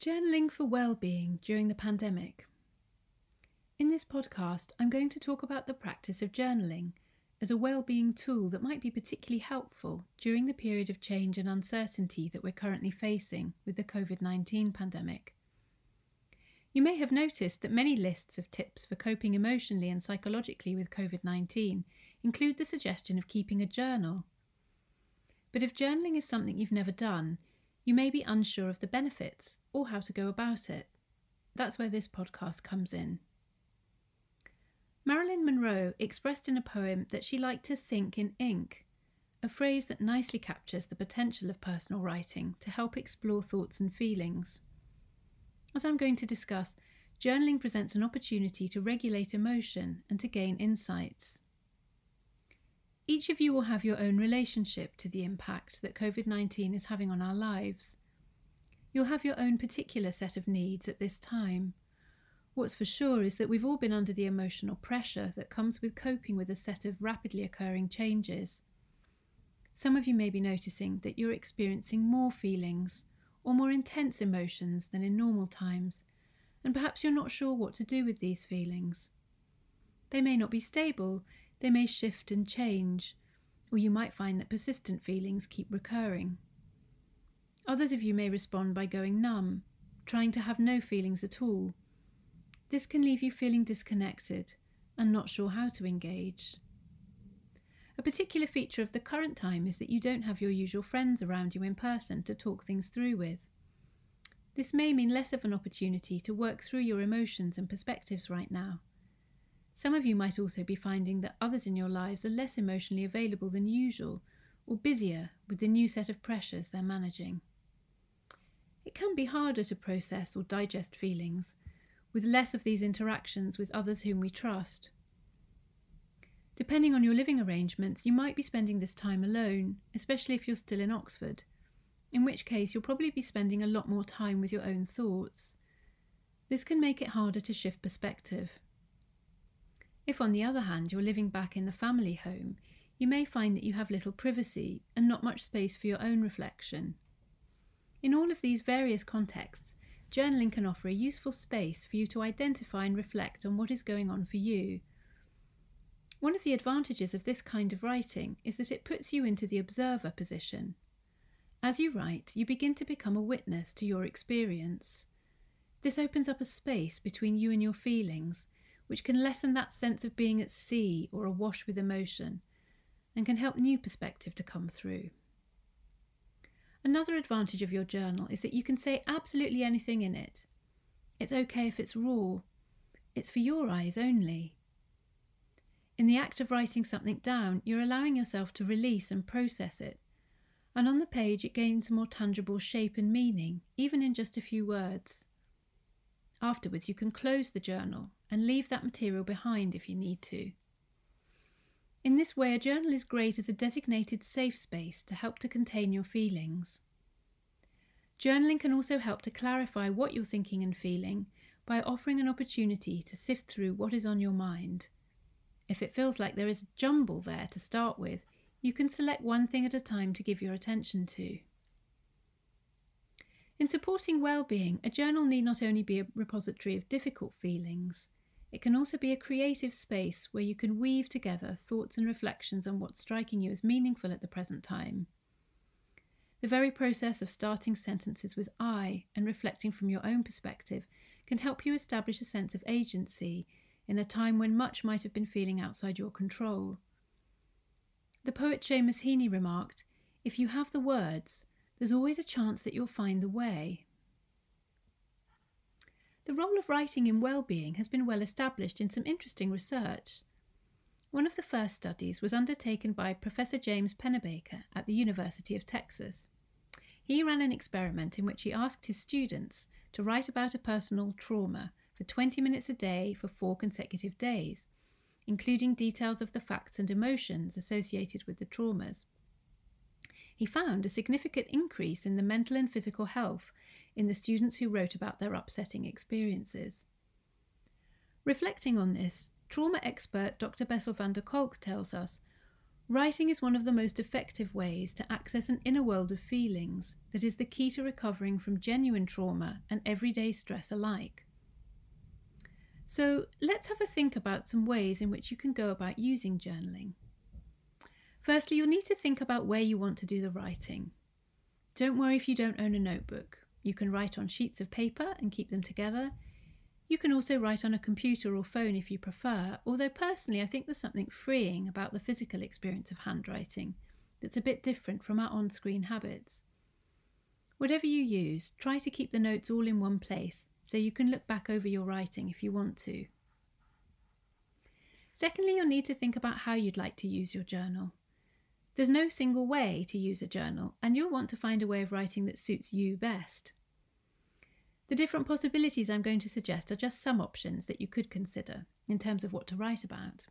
Journaling for well-being during the pandemic. In this podcast, I'm going to talk about the practice of journaling as a well-being tool that might be particularly helpful during the period of change and uncertainty that we're currently facing with the COVID-19 pandemic. You may have noticed that many lists of tips for coping emotionally and psychologically with COVID 19 include the suggestion of keeping a journal. But if journaling is something you've never done, you may be unsure of the benefits or how to go about it. That's where this podcast comes in. Marilyn Monroe expressed in a poem that she liked to think in ink, a phrase that nicely captures the potential of personal writing to help explore thoughts and feelings. As I'm going to discuss, journaling presents an opportunity to regulate emotion and to gain insights. Each of you will have your own relationship to the impact that COVID 19 is having on our lives. You'll have your own particular set of needs at this time. What's for sure is that we've all been under the emotional pressure that comes with coping with a set of rapidly occurring changes. Some of you may be noticing that you're experiencing more feelings or more intense emotions than in normal times, and perhaps you're not sure what to do with these feelings. They may not be stable, they may shift and change, or you might find that persistent feelings keep recurring. Others of you may respond by going numb, trying to have no feelings at all. This can leave you feeling disconnected and not sure how to engage. A particular feature of the current time is that you don't have your usual friends around you in person to talk things through with. This may mean less of an opportunity to work through your emotions and perspectives right now. Some of you might also be finding that others in your lives are less emotionally available than usual or busier with the new set of pressures they're managing. It can be harder to process or digest feelings with less of these interactions with others whom we trust. Depending on your living arrangements, you might be spending this time alone, especially if you're still in Oxford, in which case you'll probably be spending a lot more time with your own thoughts. This can make it harder to shift perspective. If, on the other hand, you're living back in the family home, you may find that you have little privacy and not much space for your own reflection. In all of these various contexts, journaling can offer a useful space for you to identify and reflect on what is going on for you. One of the advantages of this kind of writing is that it puts you into the observer position. As you write, you begin to become a witness to your experience. This opens up a space between you and your feelings which can lessen that sense of being at sea or awash with emotion and can help new perspective to come through. Another advantage of your journal is that you can say absolutely anything in it. It's okay if it's raw, it's for your eyes only. In the act of writing something down, you're allowing yourself to release and process it, and on the page it gains more tangible shape and meaning, even in just a few words. Afterwards, you can close the journal and leave that material behind if you need to. In this way, a journal is great as a designated safe space to help to contain your feelings. Journaling can also help to clarify what you're thinking and feeling by offering an opportunity to sift through what is on your mind. If it feels like there is a jumble there to start with, you can select one thing at a time to give your attention to. In supporting well-being, a journal need not only be a repository of difficult feelings, it can also be a creative space where you can weave together thoughts and reflections on what's striking you as meaningful at the present time. The very process of starting sentences with I and reflecting from your own perspective can help you establish a sense of agency in a time when much might have been feeling outside your control. The poet Seamus Heaney remarked, If you have the words, there's always a chance that you'll find the way. The role of writing in well-being has been well established in some interesting research. One of the first studies was undertaken by Professor James Pennebaker at the University of Texas. He ran an experiment in which he asked his students to write about a personal trauma for 20 minutes a day for four consecutive days, including details of the facts and emotions associated with the traumas he found a significant increase in the mental and physical health in the students who wrote about their upsetting experiences. Reflecting on this, trauma expert Dr. Bessel van der Kolk tells us Writing is one of the most effective ways to access an inner world of feelings that is the key to recovering from genuine trauma and everyday stress alike. So, let's have a think about some ways in which you can go about using journaling. Firstly, you'll need to think about where you want to do the writing. Don't worry if you don't own a notebook. You can write on sheets of paper and keep them together you can also write on a computer or phone if you prefer, although personally I think there's something freeing about the physical experience of handwriting that's a bit different from our on screen habits. Whatever you use, try to keep the notes all in one place so you can look back over your writing if you want to. Secondly, you'll need to think about how you'd like to use your journal. There's no single way to use a journal, and you'll want to find a way of writing that suits you best. The different possibilities I'm going to suggest are just some options that you could consider in terms of what to write about.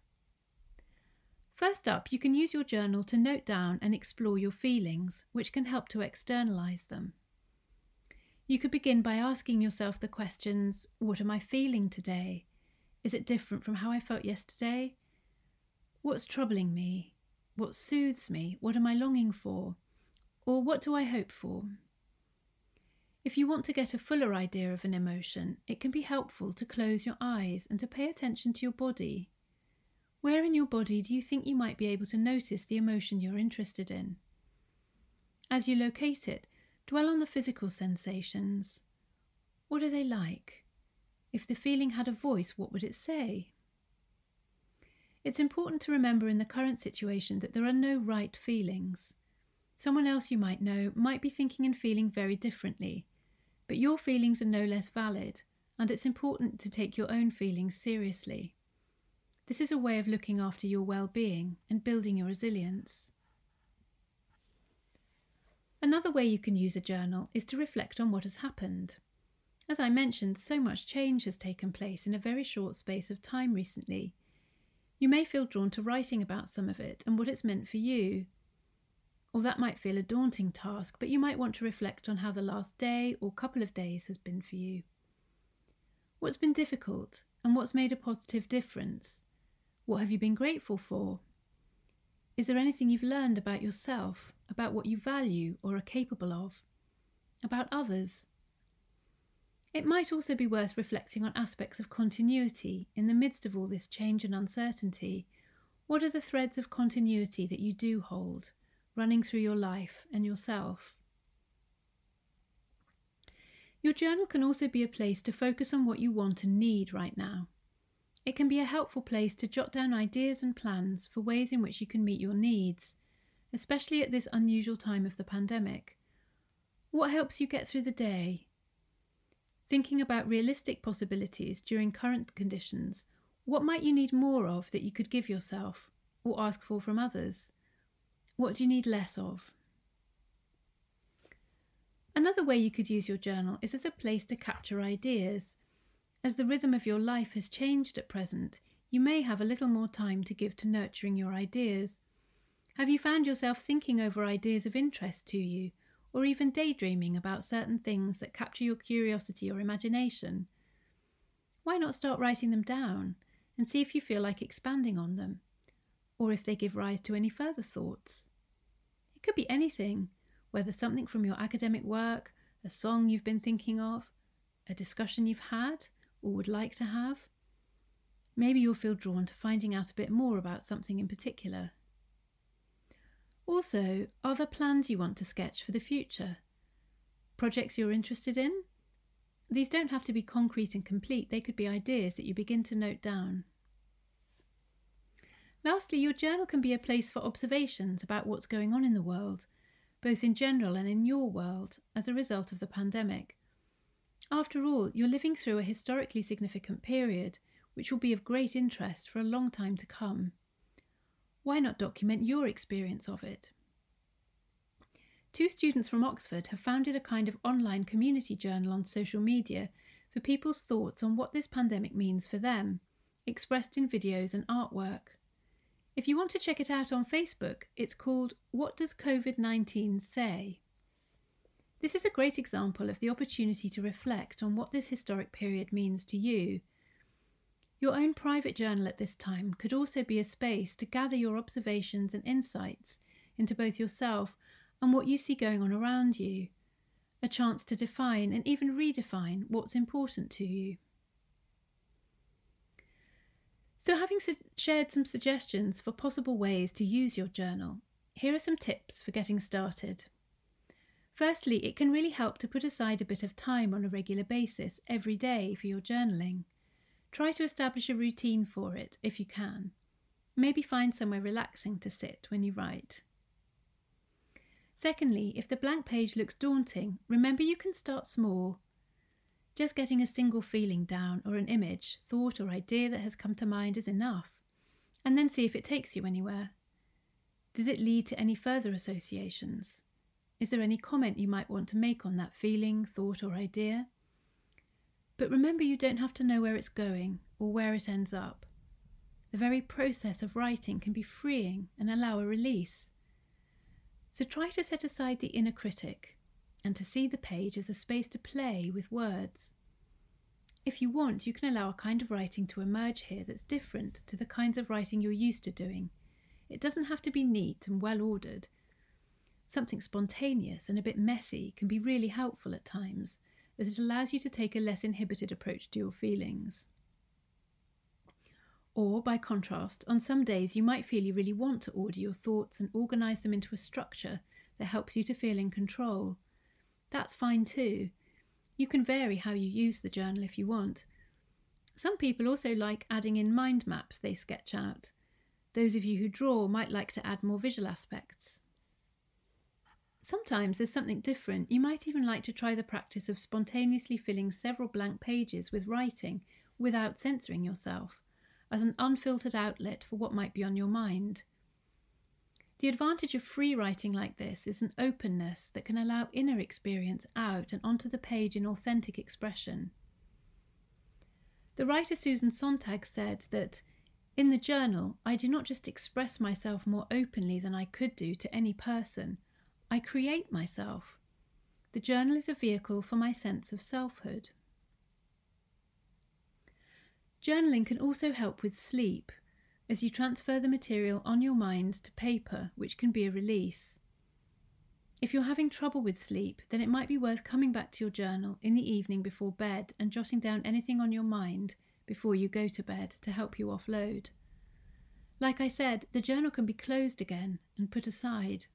First up, you can use your journal to note down and explore your feelings, which can help to externalize them. You could begin by asking yourself the questions What am I feeling today? Is it different from how I felt yesterday? What's troubling me? What soothes me? What am I longing for? Or what do I hope for? If you want to get a fuller idea of an emotion, it can be helpful to close your eyes and to pay attention to your body. Where in your body do you think you might be able to notice the emotion you're interested in? As you locate it, dwell on the physical sensations. What are they like? If the feeling had a voice, what would it say? It's important to remember in the current situation that there are no right feelings. Someone else you might know might be thinking and feeling very differently, but your feelings are no less valid, and it's important to take your own feelings seriously. This is a way of looking after your well being and building your resilience. Another way you can use a journal is to reflect on what has happened. As I mentioned, so much change has taken place in a very short space of time recently. You may feel drawn to writing about some of it and what it's meant for you, or that might feel a daunting task, but you might want to reflect on how the last day or couple of days has been for you. What's been difficult and what's made a positive difference? What have you been grateful for? Is there anything you've learned about yourself, about what you value or are capable of, about others? It might also be worth reflecting on aspects of continuity in the midst of all this change and uncertainty. What are the threads of continuity that you do hold? running through your life and yourself. Your journal can also be a place to focus on what you want and need right now. It can be a helpful place to jot down ideas and plans for ways in which you can meet your needs, especially at this unusual time of the pandemic. What helps you get through the day? Thinking about realistic possibilities during current conditions, what might you need more of that you could give yourself or ask for from others? What do you need less of? Another way you could use your journal is as a place to capture ideas. As the rhythm of your life has changed at present, you may have a little more time to give to nurturing your ideas. Have you found yourself thinking over ideas of interest to you, or even daydreaming about certain things that capture your curiosity or imagination? Why not start writing them down and see if you feel like expanding on them, or if they give rise to any further thoughts? It could be anything, whether something from your academic work, a song you've been thinking of, a discussion you've had or would like to have. Maybe you'll feel drawn to finding out a bit more about something in particular. Also, are there plans you want to sketch for the future? Projects you're interested in? These don't have to be concrete and complete, they could be ideas that you begin to note down. Lastly, your journal can be a place for observations about what's going on in the world, both in general and in your world, as a result of the pandemic. After all, you're living through a historically significant period, which will be of great interest for a long time to come. Why not document your experience of it? Two students from Oxford have founded a kind of online community journal on social media for people's thoughts on what this pandemic means for them, expressed in videos and artwork. If you want to check it out on Facebook, it's called What Does COVID 19 Say? This is a great example of the opportunity to reflect on what this historic period means to you. Your own private journal at this time could also be a space to gather your observations and insights into both yourself and what you see going on around you, a chance to define and even redefine what's important to you. So, having su- shared some suggestions for possible ways to use your journal, here are some tips for getting started. Firstly, it can really help to put aside a bit of time on a regular basis every day for your journaling. Try to establish a routine for it if you can. Maybe find somewhere relaxing to sit when you write. Secondly, if the blank page looks daunting, remember you can start small. Just getting a single feeling down or an image, thought, or idea that has come to mind is enough, and then see if it takes you anywhere. Does it lead to any further associations? Is there any comment you might want to make on that feeling, thought, or idea? But remember, you don't have to know where it's going or where it ends up. The very process of writing can be freeing and allow a release. So try to set aside the inner critic and to see the page as a space to play with words. If you want, you can allow a kind of writing to emerge here that's different to the kinds of writing you're used to doing. It doesn't have to be neat and well ordered. Something spontaneous and a bit messy can be really helpful at times as it allows you to take a less inhibited approach to your feelings. Or, by contrast, on some days you might feel you really want to order your thoughts and organise them into a structure that helps you to feel in control. That's fine too. You can vary how you use the journal if you want. Some people also like adding in mind maps they sketch out. Those of you who draw might like to add more visual aspects. Sometimes there's something different. You might even like to try the practice of spontaneously filling several blank pages with writing without censoring yourself, as an unfiltered outlet for what might be on your mind. The advantage of free writing like this is an openness that can allow inner experience out and onto the page in authentic expression. The writer Susan Sontag said that in the journal, I do not just express myself more openly than I could do to any person I create myself. The journal is a vehicle for my sense of selfhood. Journaling can also help with sleep, as you transfer the material on your mind to paper, which can be a release. If you're having trouble with sleep, then it might be worth coming back to your journal in the evening before bed and jotting down anything on your mind before you go to bed to help you offload. Like I said, the journal can be closed again and put aside.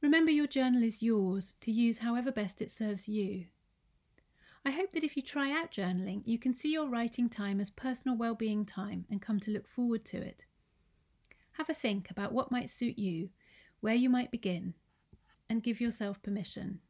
Remember, your journal is yours to use however best it serves you. I hope that if you try out journaling, you can see your writing time as personal well-being time and come to look forward to it. Have a think about what might suit you, where you might begin, and give yourself permission.